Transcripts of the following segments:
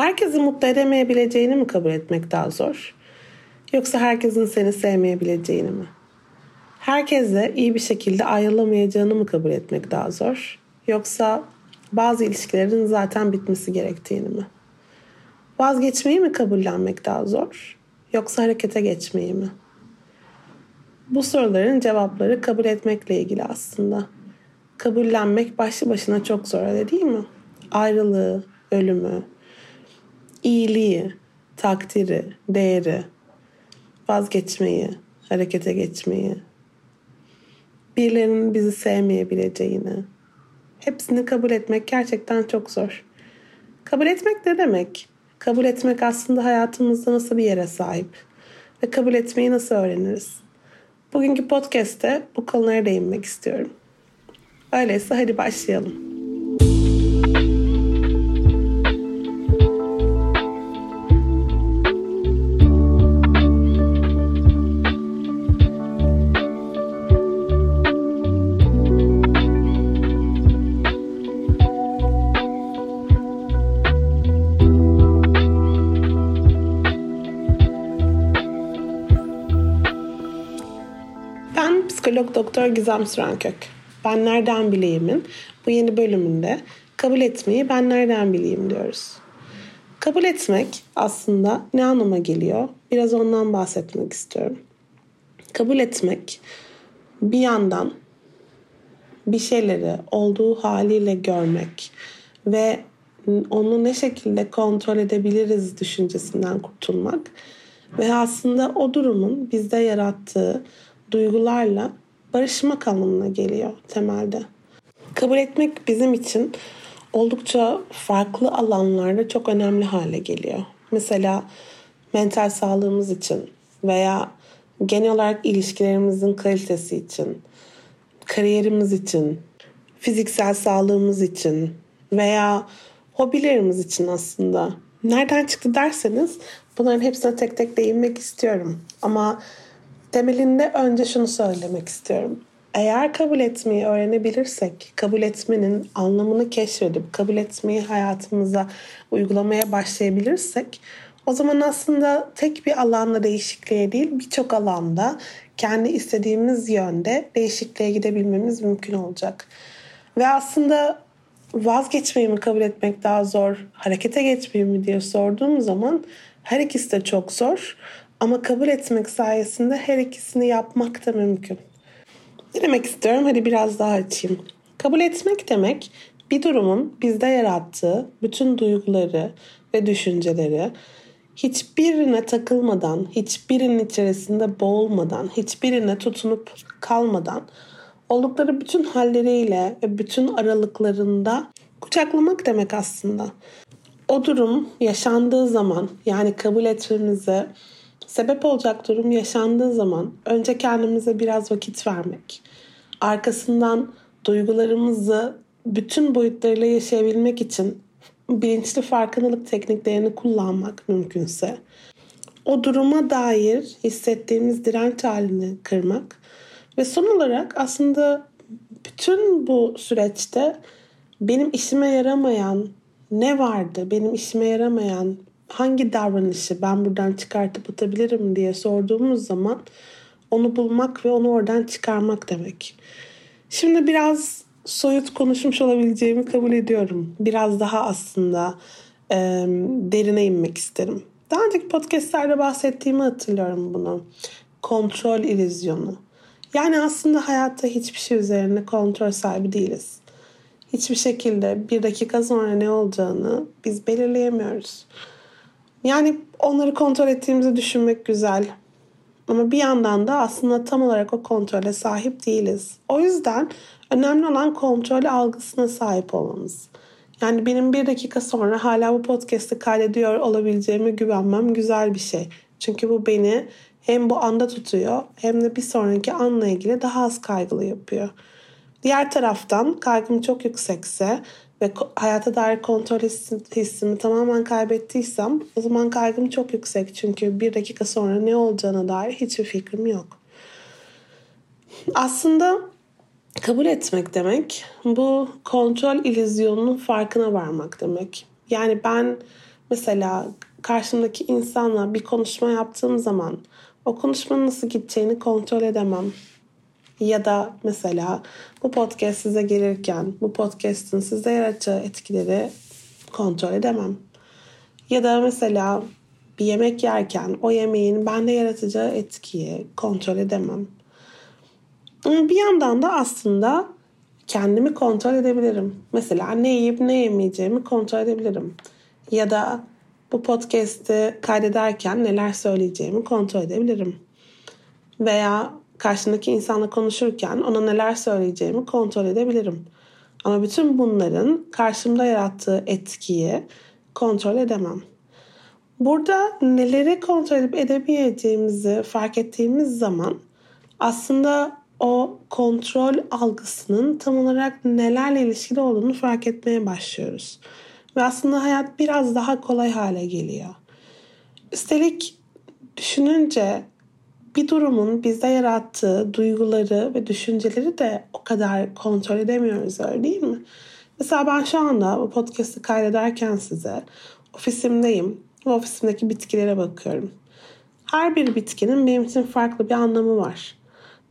Herkesi mutlu edemeyebileceğini mi kabul etmek daha zor? Yoksa herkesin seni sevmeyebileceğini mi? Herkese iyi bir şekilde ayrılamayacağını mı kabul etmek daha zor? Yoksa bazı ilişkilerin zaten bitmesi gerektiğini mi? Vazgeçmeyi mi kabullenmek daha zor? Yoksa harekete geçmeyi mi? Bu soruların cevapları kabul etmekle ilgili aslında. Kabullenmek başlı başına çok zor öyle değil mi? Ayrılığı, ölümü, iyiliği, takdiri, değeri, vazgeçmeyi, harekete geçmeyi, birilerinin bizi sevmeyebileceğini, hepsini kabul etmek gerçekten çok zor. Kabul etmek ne demek? Kabul etmek aslında hayatımızda nasıl bir yere sahip ve kabul etmeyi nasıl öğreniriz? Bugünkü podcast'te bu konulara değinmek istiyorum. Öyleyse hadi başlayalım. Gizem Sürenkök. Ben nereden bileyimin bu yeni bölümünde kabul etmeyi ben nereden bileyim diyoruz. Kabul etmek aslında ne anlama geliyor? Biraz ondan bahsetmek istiyorum. Kabul etmek bir yandan bir şeyleri olduğu haliyle görmek ve onu ne şekilde kontrol edebiliriz düşüncesinden kurtulmak ve aslında o durumun bizde yarattığı duygularla barışmak anlamına geliyor temelde. Kabul etmek bizim için oldukça farklı alanlarda çok önemli hale geliyor. Mesela mental sağlığımız için veya genel olarak ilişkilerimizin kalitesi için, kariyerimiz için, fiziksel sağlığımız için veya hobilerimiz için aslında. Nereden çıktı derseniz bunların hepsine tek tek değinmek istiyorum. Ama Temelinde önce şunu söylemek istiyorum. Eğer kabul etmeyi öğrenebilirsek, kabul etmenin anlamını keşfedip kabul etmeyi hayatımıza uygulamaya başlayabilirsek o zaman aslında tek bir alanda değişikliğe değil birçok alanda kendi istediğimiz yönde değişikliğe gidebilmemiz mümkün olacak. Ve aslında vazgeçmeyi mi kabul etmek daha zor, harekete geçmeyi mi diye sorduğum zaman her ikisi de çok zor. Ama kabul etmek sayesinde her ikisini yapmak da mümkün. Ne demek istiyorum? Hadi biraz daha açayım. Kabul etmek demek bir durumun bizde yarattığı bütün duyguları ve düşünceleri hiçbirine takılmadan, hiçbirinin içerisinde boğulmadan, hiçbirine tutunup kalmadan oldukları bütün halleriyle ve bütün aralıklarında kucaklamak demek aslında. O durum yaşandığı zaman yani kabul etmemize Sebep olacak durum yaşandığı zaman önce kendimize biraz vakit vermek, arkasından duygularımızı bütün boyutlarıyla yaşayabilmek için bilinçli farkındalık tekniklerini kullanmak mümkünse, o duruma dair hissettiğimiz direnç halini kırmak ve son olarak aslında bütün bu süreçte benim işime yaramayan ne vardı? Benim işime yaramayan hangi davranışı ben buradan çıkartıp atabilirim diye sorduğumuz zaman onu bulmak ve onu oradan çıkarmak demek. Şimdi biraz soyut konuşmuş olabileceğimi kabul ediyorum. Biraz daha aslında e, derine inmek isterim. Daha önceki podcastlerde bahsettiğimi hatırlıyorum bunu. Kontrol ilizyonu. Yani aslında hayatta hiçbir şey üzerine kontrol sahibi değiliz. Hiçbir şekilde bir dakika sonra ne olacağını biz belirleyemiyoruz. Yani onları kontrol ettiğimizi düşünmek güzel. Ama bir yandan da aslında tam olarak o kontrole sahip değiliz. O yüzden önemli olan kontrol algısına sahip olmamız. Yani benim bir dakika sonra hala bu podcast'ı kaydediyor olabileceğime güvenmem güzel bir şey. Çünkü bu beni hem bu anda tutuyor hem de bir sonraki anla ilgili daha az kaygılı yapıyor. Diğer taraftan kaygım çok yüksekse ve hayata dair kontrol hissimi tamamen kaybettiysem o zaman kaygım çok yüksek. Çünkü bir dakika sonra ne olacağına dair hiçbir fikrim yok. Aslında kabul etmek demek bu kontrol ilizyonunun farkına varmak demek. Yani ben Mesela karşımdaki insanla bir konuşma yaptığım zaman o konuşmanın nasıl gideceğini kontrol edemem. Ya da mesela bu podcast size gelirken bu podcast'ın size yaratacağı etkileri kontrol edemem. Ya da mesela bir yemek yerken o yemeğin bende yaratacağı etkiyi kontrol edemem. Bir yandan da aslında kendimi kontrol edebilirim. Mesela ne yiyip ne yemeyeceğimi kontrol edebilirim. Ya da bu podcast'i kaydederken neler söyleyeceğimi kontrol edebilirim. Veya karşındaki insanla konuşurken ona neler söyleyeceğimi kontrol edebilirim. Ama bütün bunların karşımda yarattığı etkiyi kontrol edemem. Burada neleri kontrol edip edemeyeceğimizi fark ettiğimiz zaman aslında o kontrol algısının tam olarak nelerle ilişkili olduğunu fark etmeye başlıyoruz. Ve aslında hayat biraz daha kolay hale geliyor. Üstelik düşününce bir durumun bizde yarattığı duyguları ve düşünceleri de o kadar kontrol edemiyoruz öyle değil mi? Mesela ben şu anda bu podcast'ı kaydederken size ofisimdeyim ve ofisimdeki bitkilere bakıyorum. Her bir bitkinin benim için farklı bir anlamı var.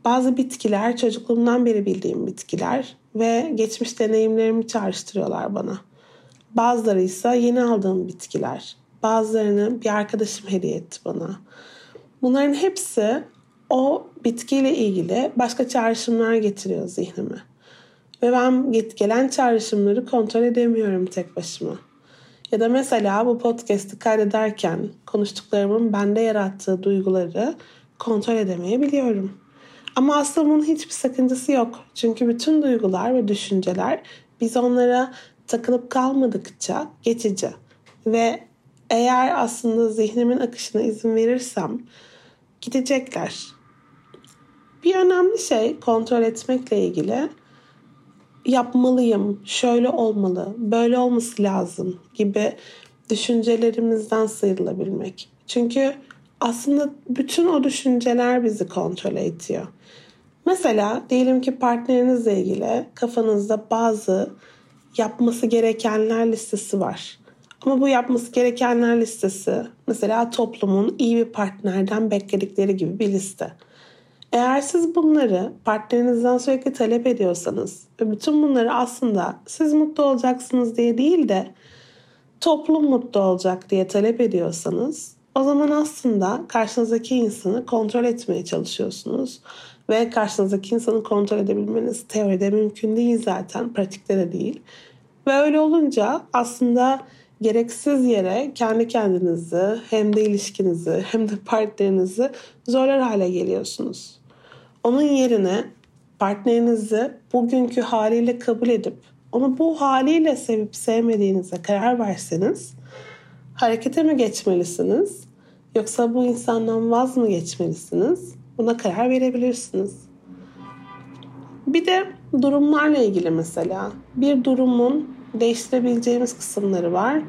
Bazı bitkiler çocukluğumdan beri bildiğim bitkiler ve geçmiş deneyimlerimi çağrıştırıyorlar bana. Bazıları ise yeni aldığım bitkiler. Bazılarını bir arkadaşım hediye etti bana. Bunların hepsi o bitkiyle ilgili başka çağrışımlar getiriyor zihnime. Ve ben gelen çağrışımları kontrol edemiyorum tek başıma. Ya da mesela bu podcast'ı kaydederken konuştuklarımın bende yarattığı duyguları kontrol edemeyebiliyorum. Ama aslında bunun hiçbir sakıncası yok. Çünkü bütün duygular ve düşünceler biz onlara takılıp kalmadıkça geçici. Ve eğer aslında zihnimin akışına izin verirsem gidecekler. Bir önemli şey kontrol etmekle ilgili yapmalıyım, şöyle olmalı, böyle olması lazım gibi düşüncelerimizden sıyrılabilmek. Çünkü aslında bütün o düşünceler bizi kontrol ediyor. Mesela diyelim ki partnerinizle ilgili kafanızda bazı yapması gerekenler listesi var. Ama bu yapması gerekenler listesi mesela toplumun iyi bir partnerden bekledikleri gibi bir liste. Eğer siz bunları partnerinizden sürekli talep ediyorsanız ve bütün bunları aslında siz mutlu olacaksınız diye değil de toplum mutlu olacak diye talep ediyorsanız o zaman aslında karşınızdaki insanı kontrol etmeye çalışıyorsunuz. Ve karşınızdaki insanı kontrol edebilmeniz teoride mümkün değil zaten, pratikte de değil. Ve öyle olunca aslında gereksiz yere kendi kendinizi hem de ilişkinizi hem de partnerinizi zorlar hale geliyorsunuz. Onun yerine partnerinizi bugünkü haliyle kabul edip onu bu haliyle sevip sevmediğinize karar verseniz harekete mi geçmelisiniz yoksa bu insandan vaz mı geçmelisiniz? Buna karar verebilirsiniz. Bir de durumlarla ilgili mesela bir durumun değiştirebileceğimiz kısımları var,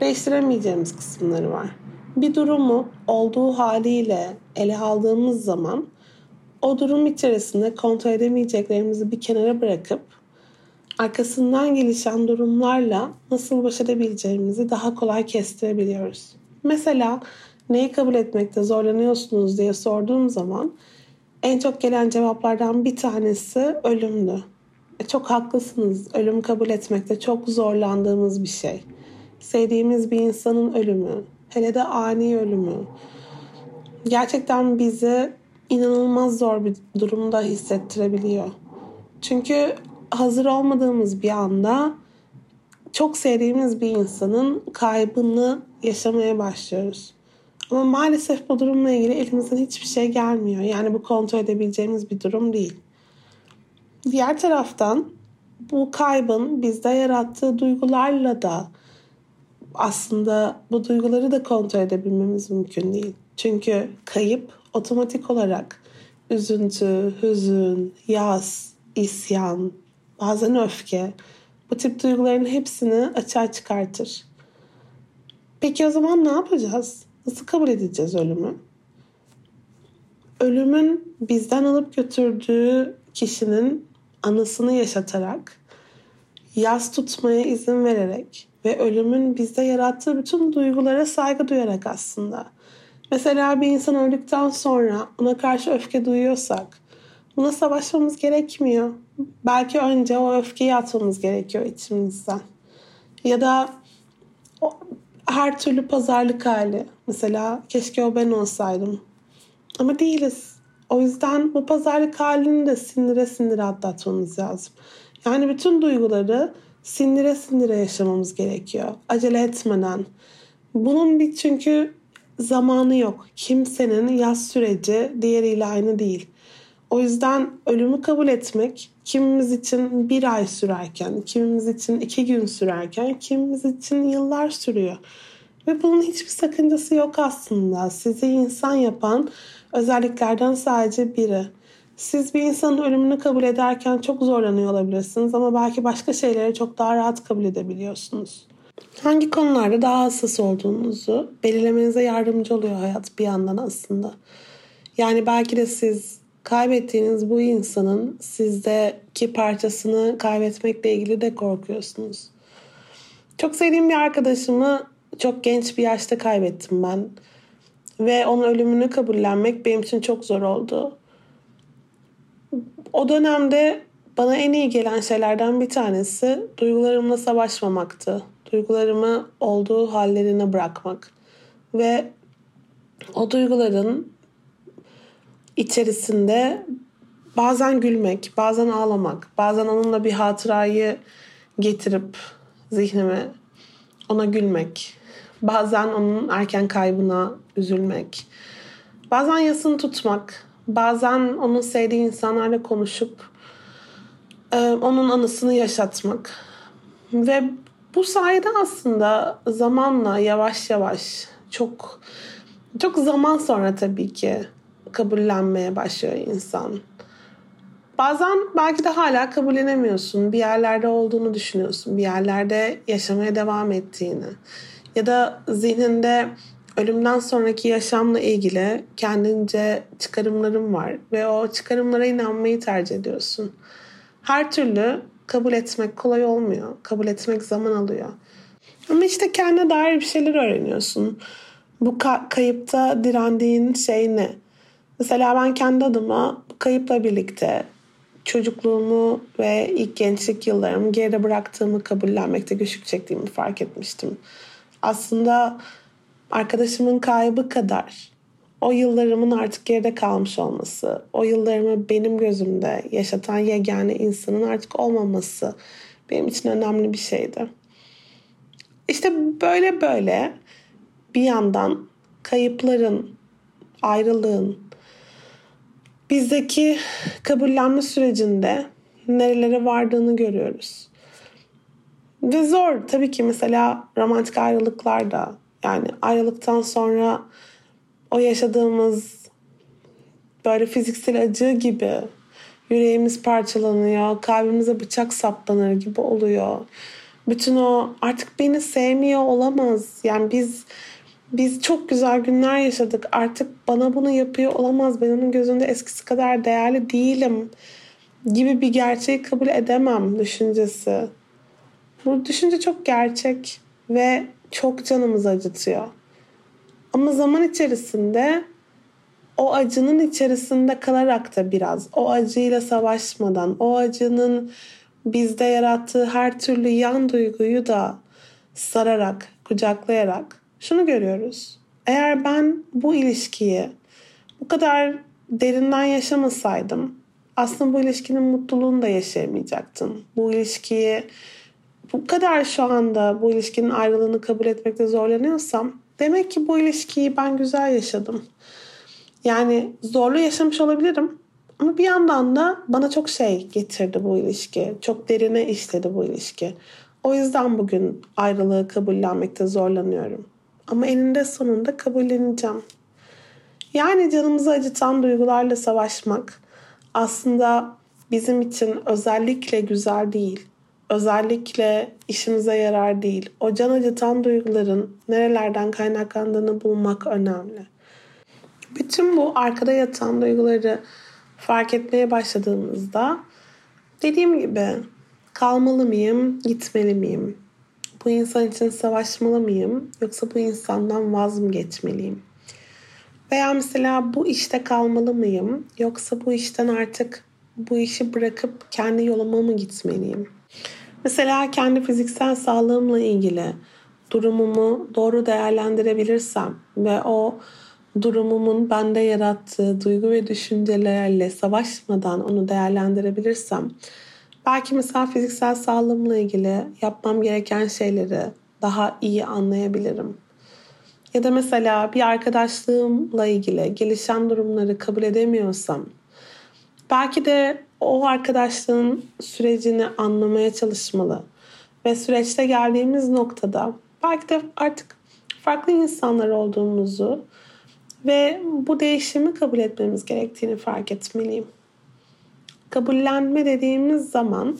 değiştiremeyeceğimiz kısımları var. Bir durumu olduğu haliyle ele aldığımız zaman o durum içerisinde kontrol edemeyeceklerimizi bir kenara bırakıp arkasından gelişen durumlarla nasıl baş edebileceğimizi daha kolay kestirebiliyoruz. Mesela neyi kabul etmekte zorlanıyorsunuz diye sorduğum zaman en çok gelen cevaplardan bir tanesi ölümdü. E, çok haklısınız. Ölüm kabul etmekte çok zorlandığımız bir şey. Sevdiğimiz bir insanın ölümü, hele de ani ölümü gerçekten bizi inanılmaz zor bir durumda hissettirebiliyor. Çünkü hazır olmadığımız bir anda çok sevdiğimiz bir insanın kaybını yaşamaya başlıyoruz. Ama maalesef bu durumla ilgili elimizden hiçbir şey gelmiyor. Yani bu kontrol edebileceğimiz bir durum değil. Diğer taraftan bu kaybın bizde yarattığı duygularla da aslında bu duyguları da kontrol edebilmemiz mümkün değil. Çünkü kayıp otomatik olarak üzüntü, hüzün, yas, isyan, bazen öfke bu tip duyguların hepsini açığa çıkartır. Peki o zaman ne yapacağız? Nasıl kabul edeceğiz ölümü? Ölümün bizden alıp götürdüğü kişinin anısını yaşatarak yas tutmaya izin vererek ve ölümün bizde yarattığı bütün duygulara saygı duyarak aslında. Mesela bir insan öldükten sonra ona karşı öfke duyuyorsak buna savaşmamız gerekmiyor. Belki önce o öfkeyi atmamız gerekiyor içimizden. Ya da o, her türlü pazarlık hali. Mesela keşke o ben olsaydım. Ama değiliz. O yüzden bu pazarlık halini de sindire sindire atlatmamız lazım. Yani bütün duyguları sindire sindire yaşamamız gerekiyor. Acele etmeden. Bunun bir çünkü zamanı yok. Kimsenin yaz süreci diğeriyle aynı değil. O yüzden ölümü kabul etmek kimimiz için bir ay sürerken, kimimiz için iki gün sürerken, kimimiz için yıllar sürüyor. Ve bunun hiçbir sakıncası yok aslında. Sizi insan yapan özelliklerden sadece biri. Siz bir insanın ölümünü kabul ederken çok zorlanıyor olabilirsiniz ama belki başka şeyleri çok daha rahat kabul edebiliyorsunuz. Hangi konularda daha hassas olduğunuzu belirlemenize yardımcı oluyor hayat bir yandan aslında. Yani belki de siz kaybettiğiniz bu insanın sizdeki parçasını kaybetmekle ilgili de korkuyorsunuz. Çok sevdiğim bir arkadaşımı çok genç bir yaşta kaybettim ben. Ve onun ölümünü kabullenmek benim için çok zor oldu. O dönemde bana en iyi gelen şeylerden bir tanesi duygularımla savaşmamaktı. Duygularımı olduğu hallerine bırakmak. Ve o duyguların içerisinde bazen gülmek, bazen ağlamak, bazen onunla bir hatırayı getirip zihnime ona gülmek, bazen onun erken kaybına üzülmek, bazen yasını tutmak, bazen onun sevdiği insanlarla konuşup e, onun anısını yaşatmak ve bu sayede aslında zamanla yavaş yavaş çok çok zaman sonra tabii ki kabullenmeye başlıyor insan. Bazen belki de hala kabullenemiyorsun. Bir yerlerde olduğunu düşünüyorsun. Bir yerlerde yaşamaya devam ettiğini. Ya da zihninde ölümden sonraki yaşamla ilgili kendince çıkarımlarım var. Ve o çıkarımlara inanmayı tercih ediyorsun. Her türlü kabul etmek kolay olmuyor. Kabul etmek zaman alıyor. Ama işte kendine dair bir şeyler öğreniyorsun. Bu ka- kayıpta direndiğin şey ne? Mesela ben kendi adıma kayıpla birlikte çocukluğumu ve ilk gençlik yıllarımı geride bıraktığımı kabullenmekte güçlük çektiğimi fark etmiştim. Aslında arkadaşımın kaybı kadar o yıllarımın artık geride kalmış olması, o yıllarımı benim gözümde yaşatan yegane insanın artık olmaması benim için önemli bir şeydi. İşte böyle böyle bir yandan kayıpların, ayrılığın, bizdeki kabullenme sürecinde nerelere vardığını görüyoruz. Ve zor tabii ki mesela romantik ayrılıklar da yani ayrılıktan sonra o yaşadığımız böyle fiziksel acı gibi yüreğimiz parçalanıyor, kalbimize bıçak saplanır gibi oluyor. Bütün o artık beni sevmiyor olamaz. Yani biz biz çok güzel günler yaşadık. Artık bana bunu yapıyor olamaz. Ben onun gözünde eskisi kadar değerli değilim gibi bir gerçeği kabul edemem düşüncesi. Bu düşünce çok gerçek ve çok canımızı acıtıyor. Ama zaman içerisinde o acının içerisinde kalarak da biraz o acıyla savaşmadan, o acının bizde yarattığı her türlü yan duyguyu da sararak, kucaklayarak şunu görüyoruz. Eğer ben bu ilişkiyi bu kadar derinden yaşamasaydım aslında bu ilişkinin mutluluğunu da yaşayamayacaktım. Bu ilişkiyi bu kadar şu anda bu ilişkinin ayrılığını kabul etmekte zorlanıyorsam demek ki bu ilişkiyi ben güzel yaşadım. Yani zorlu yaşamış olabilirim ama bir yandan da bana çok şey getirdi bu ilişki. Çok derine işledi bu ilişki. O yüzden bugün ayrılığı kabullenmekte zorlanıyorum. Ama eninde sonunda kabulleneceğim. Yani canımızı acıtan duygularla savaşmak aslında bizim için özellikle güzel değil. Özellikle işimize yarar değil. O can acıtan duyguların nerelerden kaynaklandığını bulmak önemli. Bütün bu arkada yatan duyguları fark etmeye başladığımızda dediğim gibi Kalmalı mıyım, gitmeli miyim? Bu insan için savaşmalı mıyım yoksa bu insandan vaz mı geçmeliyim? Veya mesela bu işte kalmalı mıyım yoksa bu işten artık bu işi bırakıp kendi yoluma mı gitmeliyim? Mesela kendi fiziksel sağlığımla ilgili durumumu doğru değerlendirebilirsem ve o durumumun bende yarattığı duygu ve düşüncelerle savaşmadan onu değerlendirebilirsem belki mesela fiziksel sağlığımla ilgili yapmam gereken şeyleri daha iyi anlayabilirim. Ya da mesela bir arkadaşlığımla ilgili gelişen durumları kabul edemiyorsam belki de o arkadaşlığın sürecini anlamaya çalışmalı ve süreçte geldiğimiz noktada belki de artık farklı insanlar olduğumuzu ve bu değişimi kabul etmemiz gerektiğini fark etmeliyim. Kabullenme dediğimiz zaman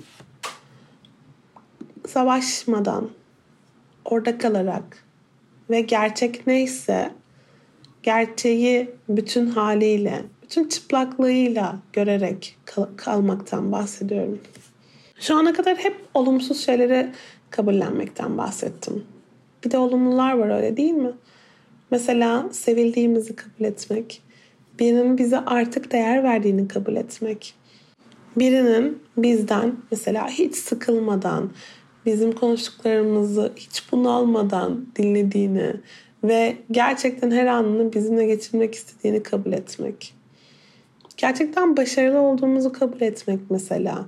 savaşmadan, orada kalarak ve gerçek neyse gerçeği bütün haliyle, bütün çıplaklığıyla görerek kal- kalmaktan bahsediyorum. Şu ana kadar hep olumsuz şeyleri kabullenmekten bahsettim. Bir de olumlular var öyle değil mi? Mesela sevildiğimizi kabul etmek, birinin bize artık değer verdiğini kabul etmek, birinin bizden mesela hiç sıkılmadan, bizim konuştuklarımızı hiç bunalmadan dinlediğini ve gerçekten her anını bizimle geçirmek istediğini kabul etmek. Gerçekten başarılı olduğumuzu kabul etmek mesela.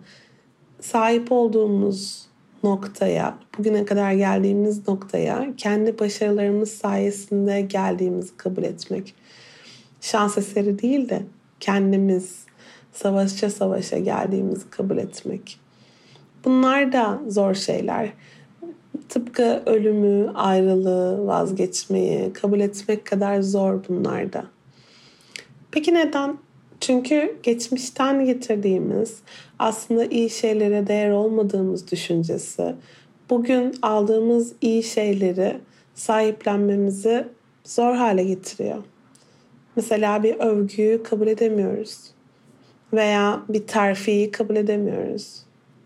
Sahip olduğumuz noktaya, bugüne kadar geldiğimiz noktaya kendi başarılarımız sayesinde geldiğimizi kabul etmek. Şans eseri değil de kendimiz savaşça savaşa geldiğimizi kabul etmek. Bunlar da zor şeyler. Tıpkı ölümü, ayrılığı, vazgeçmeyi kabul etmek kadar zor bunlar da. Peki neden? Çünkü geçmişten getirdiğimiz aslında iyi şeylere değer olmadığımız düşüncesi bugün aldığımız iyi şeyleri sahiplenmemizi zor hale getiriyor. Mesela bir övgüyü kabul edemiyoruz. Veya bir terfiyi kabul edemiyoruz.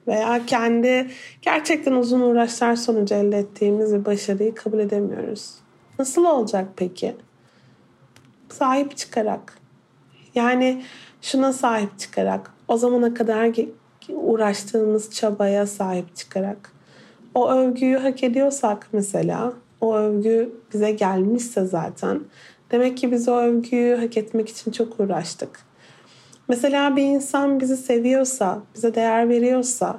Veya kendi gerçekten uzun uğraşlar sonucu elde ettiğimiz bir başarıyı kabul edemiyoruz. Nasıl olacak peki? Sahip çıkarak. Yani şuna sahip çıkarak. O zamana kadar uğraştığımız çabaya sahip çıkarak. O övgüyü hak ediyorsak mesela, o övgü bize gelmişse zaten demek ki biz o övgüyü hak etmek için çok uğraştık. Mesela bir insan bizi seviyorsa, bize değer veriyorsa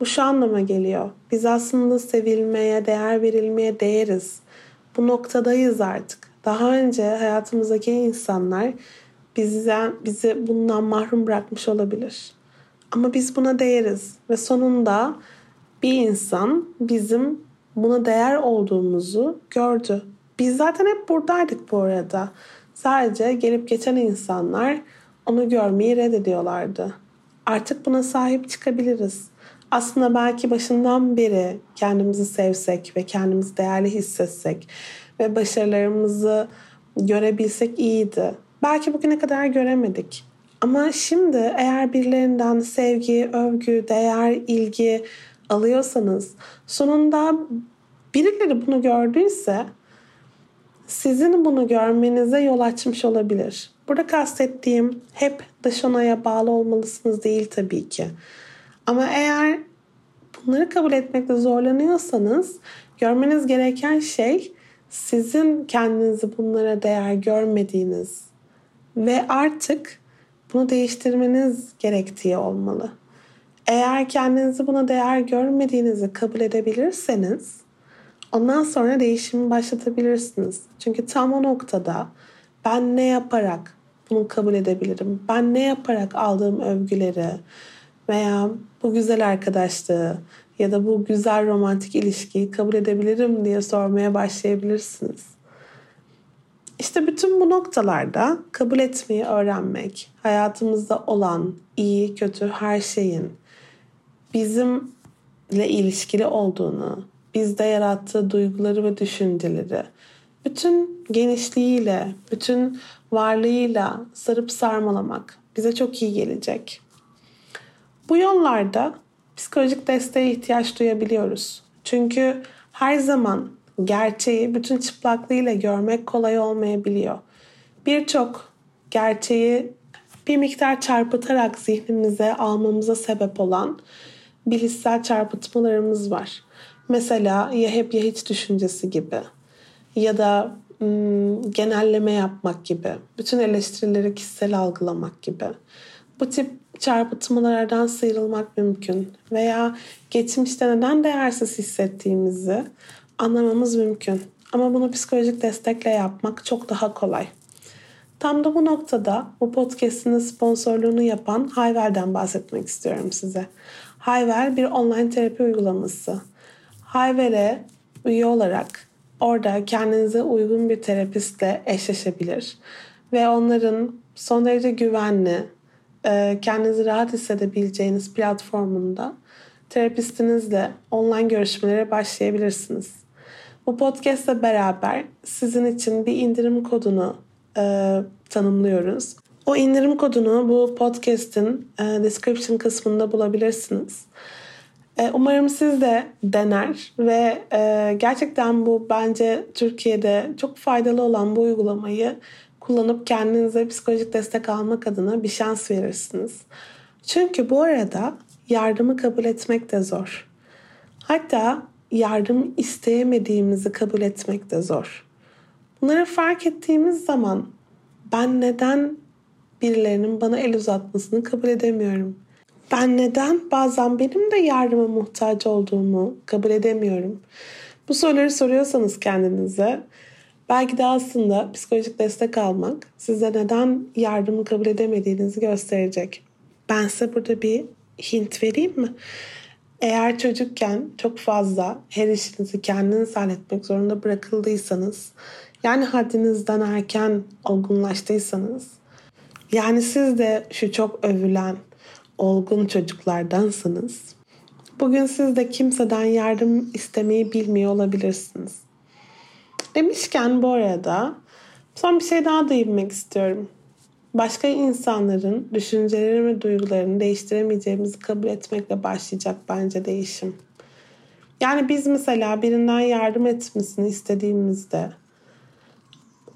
bu şu anlama geliyor. Biz aslında sevilmeye, değer verilmeye değeriz. Bu noktadayız artık. Daha önce hayatımızdaki insanlar bizden bizi bundan mahrum bırakmış olabilir. Ama biz buna değeriz ve sonunda bir insan bizim buna değer olduğumuzu gördü. Biz zaten hep buradaydık bu arada. Sadece gelip geçen insanlar onu görmeyi reddediyorlardı. Artık buna sahip çıkabiliriz. Aslında belki başından beri kendimizi sevsek ve kendimizi değerli hissetsek ve başarılarımızı görebilsek iyiydi. Belki bugüne kadar göremedik. Ama şimdi eğer birilerinden sevgi, övgü, değer, ilgi alıyorsanız sonunda birileri bunu gördüyse sizin bunu görmenize yol açmış olabilir. Burada kastettiğim hep dış onaya bağlı olmalısınız değil tabii ki. Ama eğer bunları kabul etmekte zorlanıyorsanız görmeniz gereken şey sizin kendinizi bunlara değer görmediğiniz ve artık bunu değiştirmeniz gerektiği olmalı. Eğer kendinizi buna değer görmediğinizi kabul edebilirseniz ondan sonra değişimi başlatabilirsiniz. Çünkü tam o noktada ben ne yaparak bunu kabul edebilirim? Ben ne yaparak aldığım övgüleri veya bu güzel arkadaşlığı ya da bu güzel romantik ilişkiyi kabul edebilirim diye sormaya başlayabilirsiniz. İşte bütün bu noktalarda kabul etmeyi öğrenmek, hayatımızda olan iyi, kötü her şeyin bizimle ilişkili olduğunu, bizde yarattığı duyguları ve düşünceleri bütün genişliğiyle, bütün varlığıyla sarıp sarmalamak bize çok iyi gelecek. Bu yollarda psikolojik desteğe ihtiyaç duyabiliyoruz. Çünkü her zaman gerçeği bütün çıplaklığıyla görmek kolay olmayabiliyor. Birçok gerçeği bir miktar çarpıtarak zihnimize almamıza sebep olan bilişsel çarpıtmalarımız var. Mesela ya hep ya hiç düşüncesi gibi ya da ım, genelleme yapmak gibi, bütün eleştirileri kişisel algılamak gibi. Bu tip çarpıtmalardan sıyrılmak mümkün veya geçmişte neden değersiz hissettiğimizi anlamamız mümkün. Ama bunu psikolojik destekle yapmak çok daha kolay. Tam da bu noktada bu podcast'in sponsorluğunu yapan Hayvel'den bahsetmek istiyorum size. Hayvel bir online terapi uygulaması. Hayvel'e üye olarak orada kendinize uygun bir terapistle eşleşebilir ve onların son derece güvenli, e, kendinizi rahat hissedebileceğiniz platformunda terapistinizle online görüşmelere başlayabilirsiniz. Bu podcast'le beraber sizin için bir indirim kodunu e, tanımlıyoruz. O indirim kodunu bu podcast'in e, description kısmında bulabilirsiniz. E, umarım siz de dener ve e, gerçekten bu bence Türkiye'de çok faydalı olan bu uygulamayı kullanıp kendinize psikolojik destek almak adına bir şans verirsiniz. Çünkü bu arada yardımı kabul etmek de zor. Hatta yardım isteyemediğimizi kabul etmek de zor. Bunları fark ettiğimiz zaman ben neden birilerinin bana el uzatmasını kabul edemiyorum? Ben neden bazen benim de yardıma muhtaç olduğumu kabul edemiyorum? Bu soruları soruyorsanız kendinize belki de aslında psikolojik destek almak size neden yardımı kabul edemediğinizi gösterecek. Ben size burada bir hint vereyim mi? Eğer çocukken çok fazla her işinizi kendiniz halletmek zorunda bırakıldıysanız, yani haddinizden erken olgunlaştıysanız, yani siz de şu çok övülen olgun çocuklardansınız, bugün siz de kimseden yardım istemeyi bilmiyor olabilirsiniz. Demişken bu arada son bir şey daha değinmek istiyorum başka insanların düşüncelerini ve duygularını değiştiremeyeceğimizi kabul etmekle başlayacak bence değişim. Yani biz mesela birinden yardım etmesini istediğimizde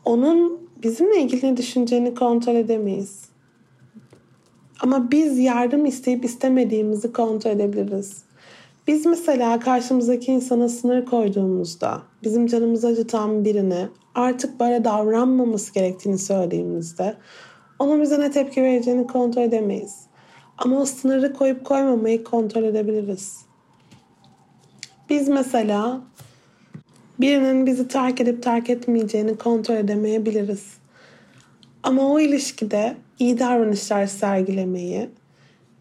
onun bizimle ilgili ne düşüneceğini kontrol edemeyiz. Ama biz yardım isteyip istemediğimizi kontrol edebiliriz. Biz mesela karşımızdaki insana sınır koyduğumuzda, bizim canımızı acıtan birine artık böyle davranmaması gerektiğini söylediğimizde onun bize ne tepki vereceğini kontrol edemeyiz. Ama o sınırı koyup koymamayı kontrol edebiliriz. Biz mesela birinin bizi terk edip terk etmeyeceğini kontrol edemeyebiliriz. Ama o ilişkide iyi davranışlar sergilemeyi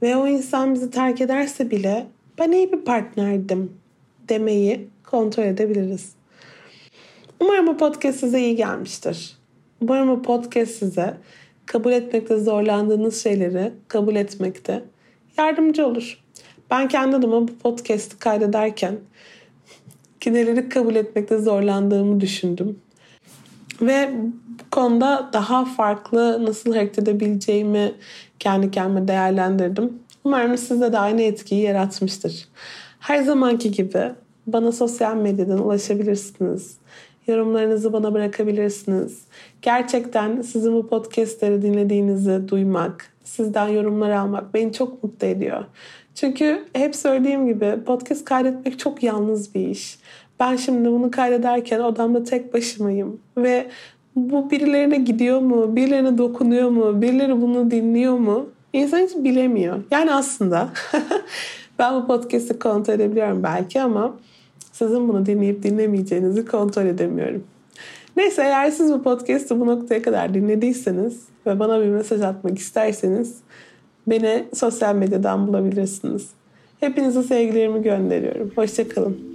ve o insan bizi terk ederse bile ben iyi bir partnerdim demeyi kontrol edebiliriz. Umarım bu podcast size iyi gelmiştir. Umarım bu podcast size kabul etmekte zorlandığınız şeyleri kabul etmekte yardımcı olur. Ben kendi adıma bu podcast'i kaydederken neleri kabul etmekte zorlandığımı düşündüm. Ve bu konuda daha farklı nasıl hareket edebileceğimi kendi kendime değerlendirdim. Umarım sizde de aynı etkiyi yaratmıştır. Her zamanki gibi bana sosyal medyadan ulaşabilirsiniz. Yorumlarınızı bana bırakabilirsiniz. Gerçekten sizin bu podcastleri dinlediğinizi duymak, sizden yorumlar almak beni çok mutlu ediyor. Çünkü hep söylediğim gibi podcast kaydetmek çok yalnız bir iş. Ben şimdi bunu kaydederken odamda tek başımayım ve bu birilerine gidiyor mu, birilerine dokunuyor mu, birileri bunu dinliyor mu? İnsan hiç bilemiyor. Yani aslında ben bu podcast'i kontrol edebiliyorum belki ama sizin bunu dinleyip dinlemeyeceğinizi kontrol edemiyorum. Neyse eğer siz bu podcast'ı bu noktaya kadar dinlediyseniz ve bana bir mesaj atmak isterseniz beni sosyal medyadan bulabilirsiniz. Hepinize sevgilerimi gönderiyorum. Hoşçakalın.